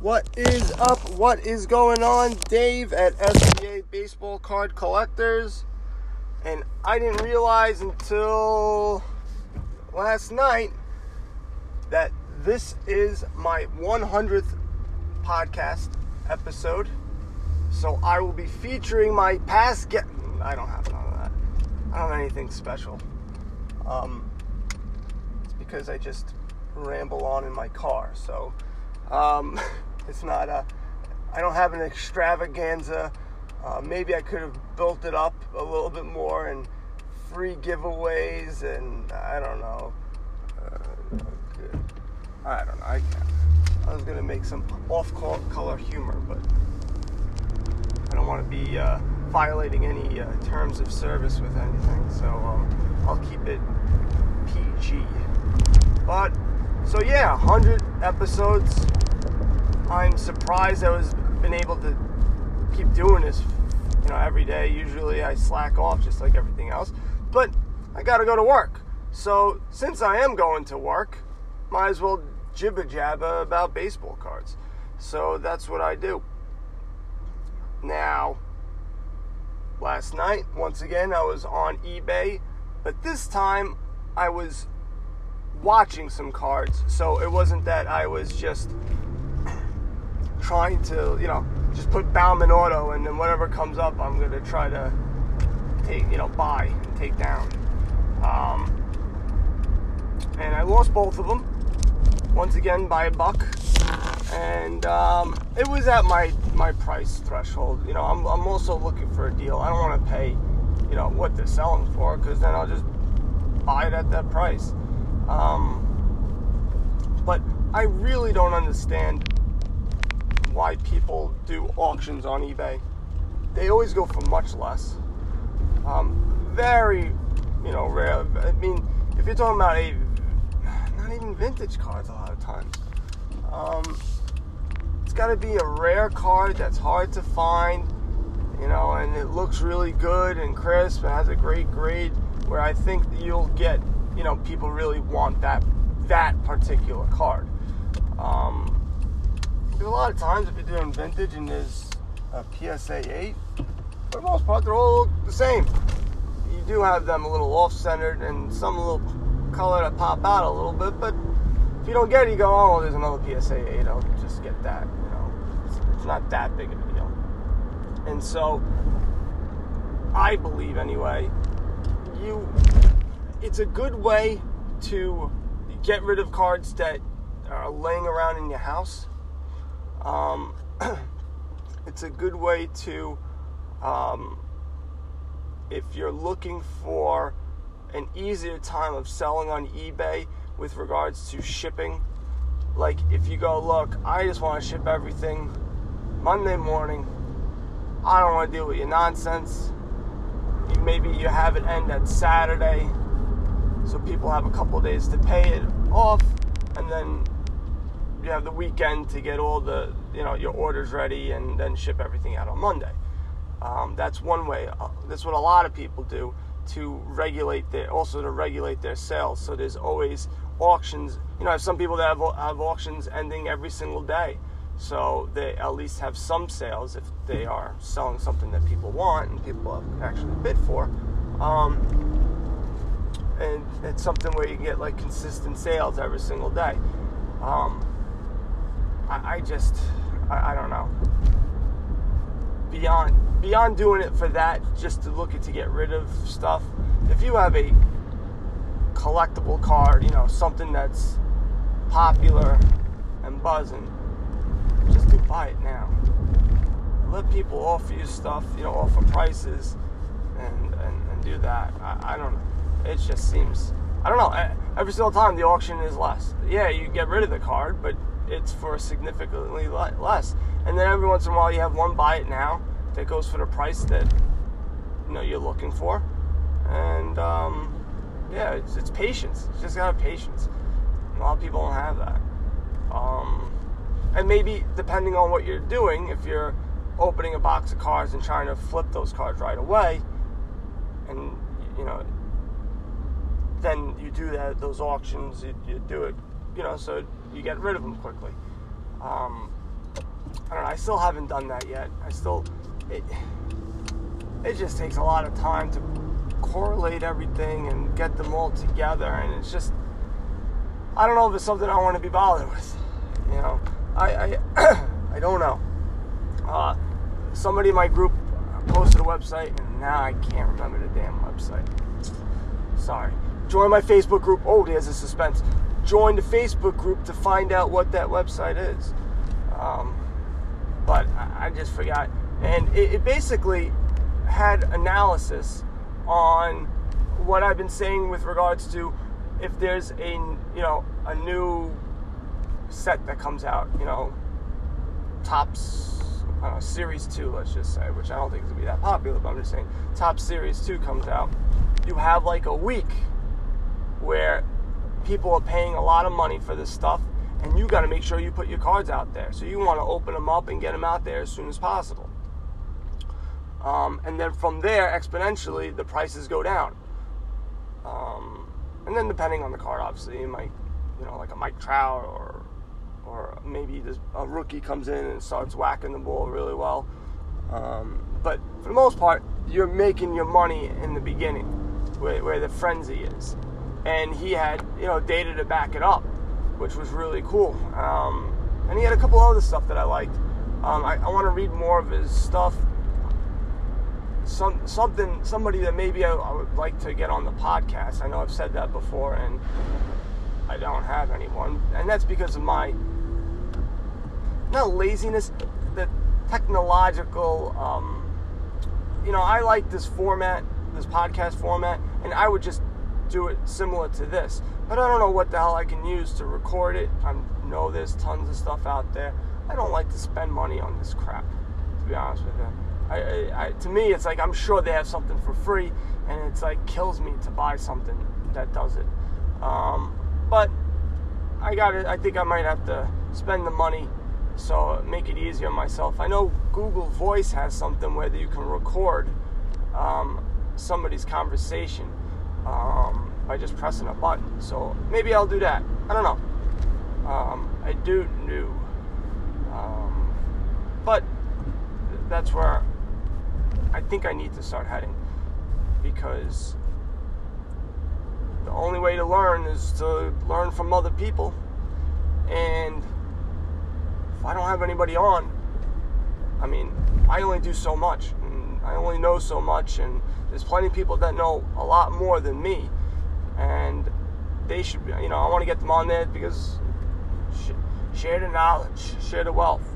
What is up? What is going on? Dave at SBA Baseball Card Collectors. And I didn't realize until last night that this is my 100th podcast episode. So I will be featuring my past guest. I don't have none of that. I don't have anything special. Um, it's because I just ramble on in my car. So um, it's not a. I don't have an extravaganza. Uh, maybe I could have built it up a little bit more and free giveaways and I don't know. Uh, I don't know. I, I was gonna make some off-color humor, but I don't want to be uh, violating any uh, terms of service with anything, so um, I'll keep it PG. But so yeah, 100 episodes. I'm surprised I was been able to keep doing this, you know, every day. Usually I slack off just like everything else, but I got to go to work. So since I am going to work, might as well jibba jabba about baseball cards. So that's what I do. Now, last night, once again, I was on eBay, but this time I was watching some cards. So it wasn't that I was just trying to, you know, just put Bowman Auto and then whatever comes up, I'm going to try to take, you know, buy and take down. Um, and I lost both of them once again by a buck, and um, it was at my my price threshold. You know, I'm I'm also looking for a deal. I don't want to pay, you know, what they're selling for, because then I'll just buy it at that price. Um, but I really don't understand why people do auctions on eBay. They always go for much less. Um, very, you know, rare. I mean, if you're talking about a not even vintage cards a lot of times. Um, got to be a rare card that's hard to find, you know, and it looks really good and crisp and has a great grade. Where I think you'll get, you know, people really want that that particular card. Um, a lot of times if you're doing vintage and there's a PSA 8, for the most part they're all the same. You do have them a little off-centered and some a little color to pop out a little bit, but if you don't get it, you go, oh, there's another PSA 8, I'll just get that. It's, not that big of a deal. And so, I believe anyway, you, it's a good way to get rid of cards that are laying around in your house. Um, it's a good way to, um, if you're looking for an easier time of selling on eBay with regards to shipping. Like if you go, look, I just want to ship everything Monday morning. I don't want to deal with your nonsense. Maybe you have it end at Saturday, so people have a couple days to pay it off, and then you have the weekend to get all the you know your orders ready and then ship everything out on Monday. Um, that's one way. Uh, that's what a lot of people do to regulate their also to regulate their sales. So there's always auctions. You know, I have some people that have, have auctions ending every single day. So they at least have some sales if they are selling something that people want and people have actually bid for. Um, and it's something where you get like consistent sales every single day. Um, I, I, just, I, I don't know. Beyond beyond doing it for that, just to look at to get rid of stuff, if you have a collectible card, you know, something that's popular and buzzing, do buy it now. Let people offer you stuff, you know, offer prices and, and, and do that. I, I don't know. It just seems, I don't know. Every single time the auction is less. Yeah, you get rid of the card, but it's for significantly less. And then every once in a while you have one buy it now that goes for the price that you know you're looking for, and um, yeah, it's, it's patience. You just gotta have patience. A lot of people don't have that. Um, and maybe depending on what you're doing, if you're opening a box of cards and trying to flip those cards right away, and you know then you do that those auctions. You, you do it, you know, so you get rid of them quickly. Um, I don't know. I still haven't done that yet. I still it it just takes a lot of time to correlate everything and get them all together, and it's just I don't know if it's something I want to be bothered with. You know, I I, I don't know. Uh, somebody in my group posted a website, and now I can't remember the damn website. Sorry. Join my Facebook group. Oh, there's a suspense. Join the Facebook group to find out what that website is. Um, but I, I, just forgot. And it, it basically had analysis on what I've been saying with regards to if there's a you know a new set that comes out, you know, Topps uh, series two, let's just say, which I don't think is gonna be that popular, but I'm just saying, Topps series two comes out, you have like a week where people are paying a lot of money for this stuff, and you got to make sure you put your cards out there. So you want to open them up and get them out there as soon as possible. Um, and then from there, exponentially, the prices go down. Um, and then depending on the card, obviously, you might, you know, like a Mike Trout or or maybe a rookie comes in and starts whacking the ball really well. Um, but for the most part, you're making your money in the beginning, where, where the frenzy is. And he had, you know, data to back it up, which was really cool. Um, and he had a couple other stuff that I liked. Um, I, I want to read more of his stuff. Some something somebody that maybe I, I would like to get on the podcast. I know I've said that before, and I don't have anyone, and that's because of my not laziness, the technological. Um, you know, I like this format, this podcast format, and I would just do it similar to this. But I don't know what the hell I can use to record it. I know there's tons of stuff out there. I don't like to spend money on this crap, to be honest with you. I, I, I, to me, it's like I'm sure they have something for free, and it's like kills me to buy something that does it. Um, but I got it. I think I might have to spend the money so make it easier on myself. I know Google Voice has something where you can record um, somebody's conversation um, by just pressing a button. So maybe I'll do that. I don't know. Um, I do know, um, but that's where I think I need to start heading because the only way to learn is to learn from other people and if I don't have anybody on, I mean, I only do so much. And I only know so much, and there's plenty of people that know a lot more than me. And they should, be, you know, I want to get them on there because share the knowledge, share the wealth.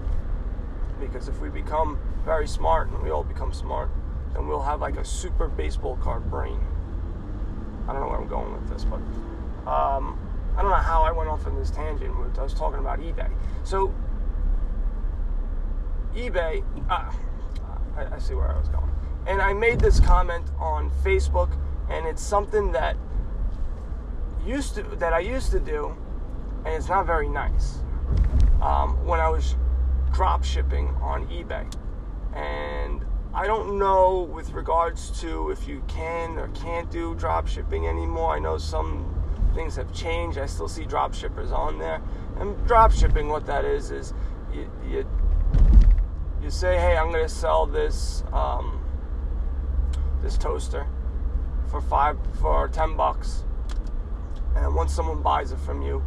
Because if we become very smart and we all become smart, then we'll have like a super baseball card brain. I don't know where I'm going with this, but um, I don't know how I went off on this tangent. I was talking about eBay. So eBay, uh, I, I see where I was going. And I made this comment on Facebook, and it's something that used to that I used to do, and it's not very nice. Um, when I was drop shipping on eBay, and I don't know with regards to if you can or can't do drop shipping anymore. I know some things have changed. I still see drop shippers on there, and drop shipping, what that is, is you, you you say, hey, I'm going to sell this um, this toaster for five for ten bucks, and once someone buys it from you,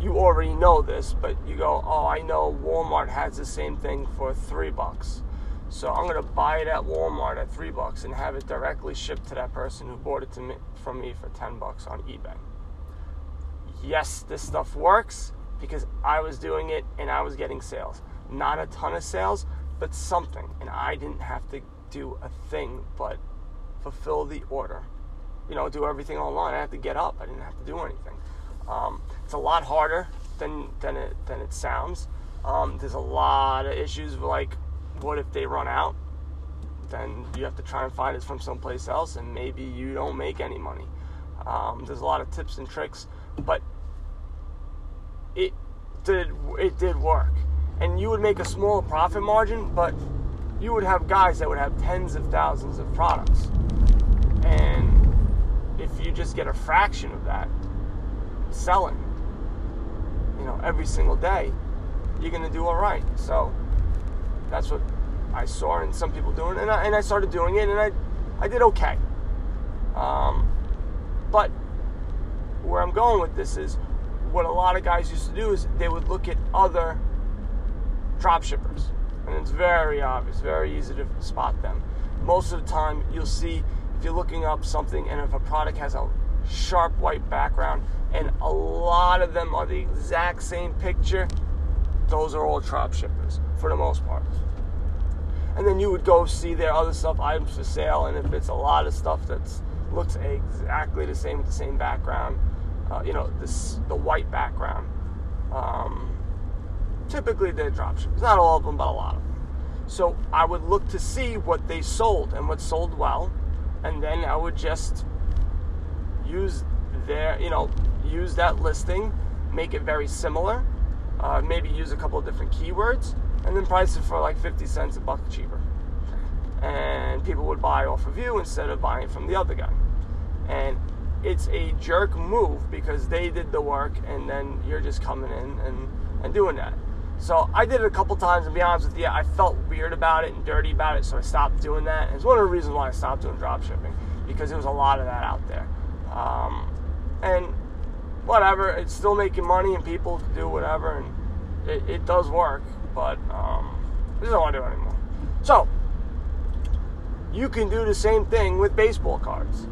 you already know this, but you go, oh, I know Walmart has the same thing for three bucks. So I'm gonna buy it at Walmart at three bucks and have it directly shipped to that person who bought it me from me for ten bucks on eBay. Yes, this stuff works because I was doing it and I was getting sales not a ton of sales, but something. And I didn't have to do a thing but fulfill the order. You know, do everything online. I had to get up. I didn't have to do anything. Um, it's a lot harder than than it than it sounds. Um, there's a lot of issues like, what if they run out? Then you have to try and find it from someplace else, and maybe you don't make any money. Um, there's a lot of tips and tricks, but it did it did work and you would make a small profit margin, but you would have guys that would have tens of thousands of products. And if you just get a fraction of that selling, you know, every single day, you're going to do all right. So that's what I saw and some people doing, and I, and I started doing it, and I, I did okay. Um, but where I'm going with this is what a lot of guys used to do is they would look at other drop shippers, and it's very obvious, very easy to spot them. Most of the time, you'll see if you're looking up something, and if a product has a sharp white background, and a lot of them are the exact same picture, those are all drop shippers for the most part. And then you would go see their other stuff, items for sale, and if it's a lot of stuff that looks exactly the same with the same background, uh, you know, this the white background. Um, typically they're dropshippers. Not all of them, but a lot of them. So I would look to see what they sold and what sold well, and then I would just use their, you know, use that listing, make it very similar, uh, maybe use a couple of different keywords, and then price it for like 50 cents a buck cheaper. And people would buy off of you instead of buying from the other guy. And it's a jerk move because they did the work and then you're just coming in and, and doing that. So I did it a couple times, and be honest with you, I felt weird about it and dirty about it, so I stopped doing that. And it's one of the reasons why I stopped doing drop shipping because there was a lot of that out there. Um, and whatever, it's still making money, and people do whatever, and it, it does work, but um, I just don't want to do it anymore. So you can do the same thing with baseball cards.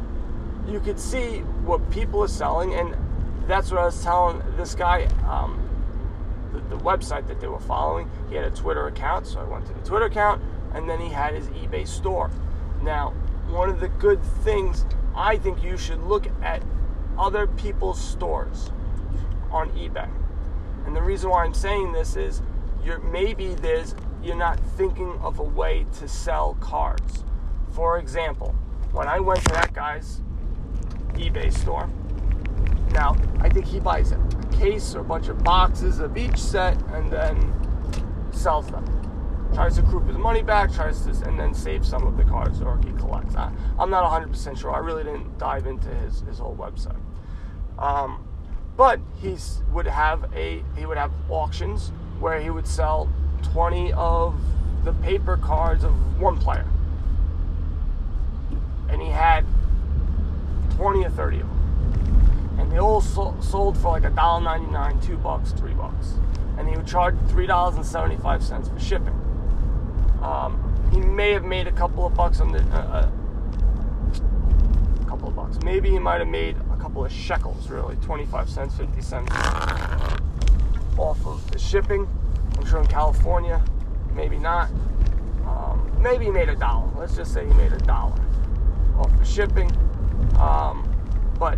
You could see what people are selling, and that's what I was telling this guy. Um, the, the website that they were following. He had a Twitter account, so I went to the Twitter account, and then he had his eBay store. Now, one of the good things I think you should look at other people's stores on eBay. And the reason why I'm saying this is you're maybe there's you're not thinking of a way to sell cards. For example, when I went to that guy's eBay store, now I think he buys a case or a bunch of boxes of each set and then sells them. Tries to group his money back, tries to, and then save some of the cards or he collects. I, am not 100% sure. I really didn't dive into his, his whole website. Um, but he would have a he would have auctions where he would sell 20 of the paper cards of one player, and he had 20 or 30 of them and they all sold for like a dollar ninety nine, two bucks, three bucks, and he would charge three dollars and seventy five cents for shipping. Um, he may have made a couple of bucks on the uh, a uh, couple of bucks. Maybe he might have made a couple of shekels, really, twenty five cents, fifty cents off of the shipping. I'm sure in California, maybe not. Um, maybe he made a dollar. Let's just say he made a dollar off of shipping. Um, but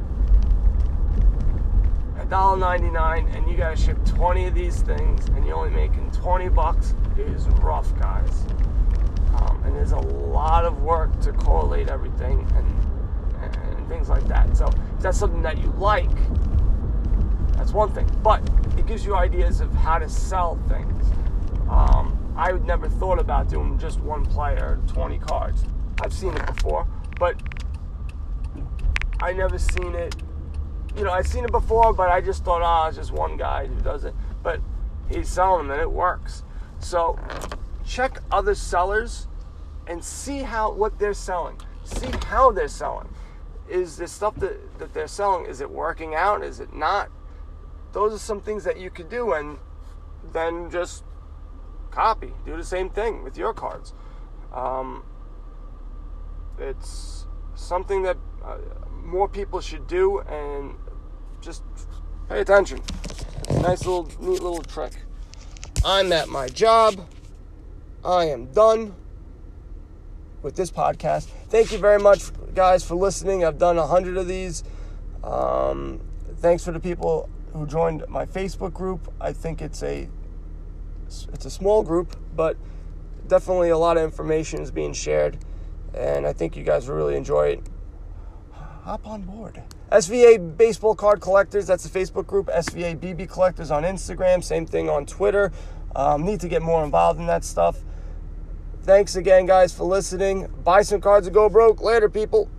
$1.99 and you gotta ship 20 of these things and you're only making 20 bucks is rough, guys. Um, and there's a lot of work to correlate everything and, and things like that. So if that's something that you like, that's one thing. But it gives you ideas of how to sell things. Um, I would never thought about doing just one player, 20 cards. I've seen it before, but I never seen it you know, I've seen it before, but I just thought, oh, it's just one guy who does it. But he's selling them and it works. So check other sellers and see how what they're selling. See how they're selling. Is this stuff that, that they're selling, is it working out? Is it not? Those are some things that you could do and then just copy. Do the same thing with your cards. Um, it's something that uh, more people should do and just pay attention. Nice little, neat little trick. I'm at my job. I am done with this podcast. Thank you very much, guys, for listening. I've done a hundred of these. Um, thanks for the people who joined my Facebook group. I think it's a it's a small group, but definitely a lot of information is being shared, and I think you guys will really enjoy it hop on board. SVA Baseball Card Collectors, that's the Facebook group. SVA BB Collectors on Instagram, same thing on Twitter. Um, need to get more involved in that stuff. Thanks again, guys, for listening. Buy some cards and go broke. Later, people.